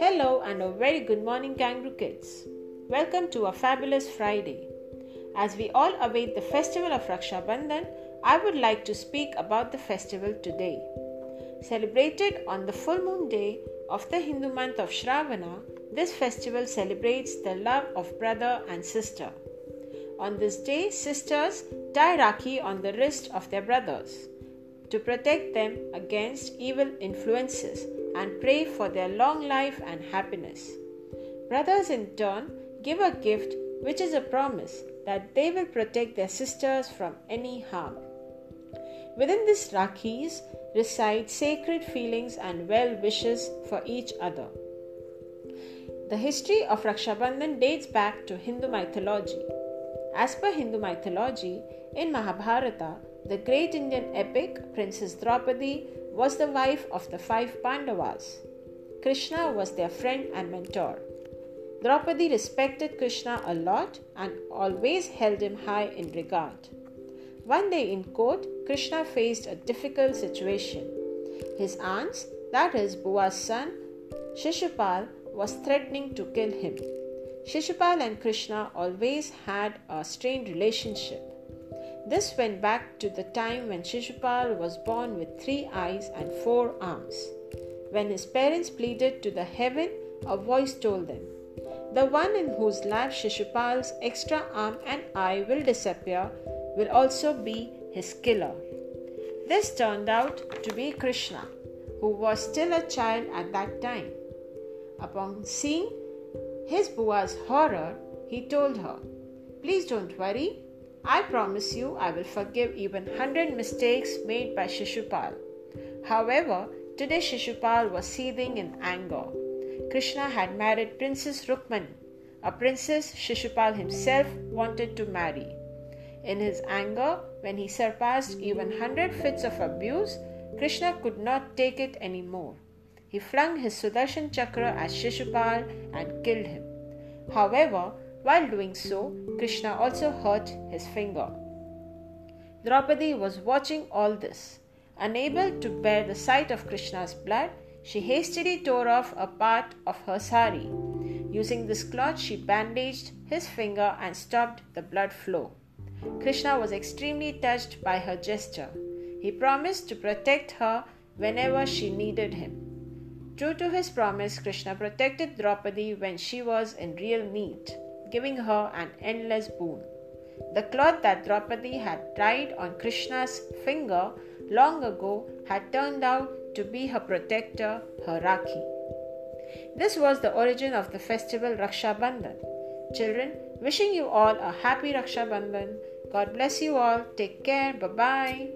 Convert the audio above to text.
Hello and a very good morning, Kangaroo Kids. Welcome to a fabulous Friday. As we all await the festival of Raksha Bandhan, I would like to speak about the festival today. Celebrated on the full moon day of the Hindu month of Shravana, this festival celebrates the love of brother and sister. On this day, sisters tie Rakhi on the wrist of their brothers to protect them against evil influences and pray for their long life and happiness. Brothers, in turn, give a gift which is a promise that they will protect their sisters from any harm. Within these Rakhis reside sacred feelings and well wishes for each other. The history of Raksha Bandhan dates back to Hindu mythology. As per Hindu mythology, in Mahabharata, the great Indian epic, Princess Draupadi was the wife of the five Pandavas. Krishna was their friend and mentor. Draupadi respected Krishna a lot and always held him high in regard. One day in court, Krishna faced a difficult situation. His aunts, that is Bua's son, Shishupal, was threatening to kill him. Shishupal and Krishna always had a strained relationship. This went back to the time when Shishupal was born with three eyes and four arms. When his parents pleaded to the heaven, a voice told them, The one in whose lap Shishupal's extra arm and eye will disappear will also be his killer. This turned out to be Krishna, who was still a child at that time. Upon seeing his Bua's horror, he told her, Please don't worry, I promise you I will forgive even 100 mistakes made by Shishupal. However, today Shishupal was seething in anger. Krishna had married Princess Rukmani, a princess Shishupal himself wanted to marry. In his anger, when he surpassed even 100 fits of abuse, Krishna could not take it anymore. He flung his Sudarshan Chakra at Shishupal and killed him. However, while doing so, Krishna also hurt his finger. Draupadi was watching all this. Unable to bear the sight of Krishna's blood, she hastily tore off a part of her sari. Using this cloth, she bandaged his finger and stopped the blood flow. Krishna was extremely touched by her gesture. He promised to protect her whenever she needed him. True to his promise, Krishna protected Draupadi when she was in real need giving her an endless boon. The cloth that Draupadi had tied on Krishna's finger long ago had turned out to be her protector, her Rakhi. This was the origin of the festival Raksha Bandhan. Children, wishing you all a happy Raksha Bandhan. God bless you all. Take care. Bye bye.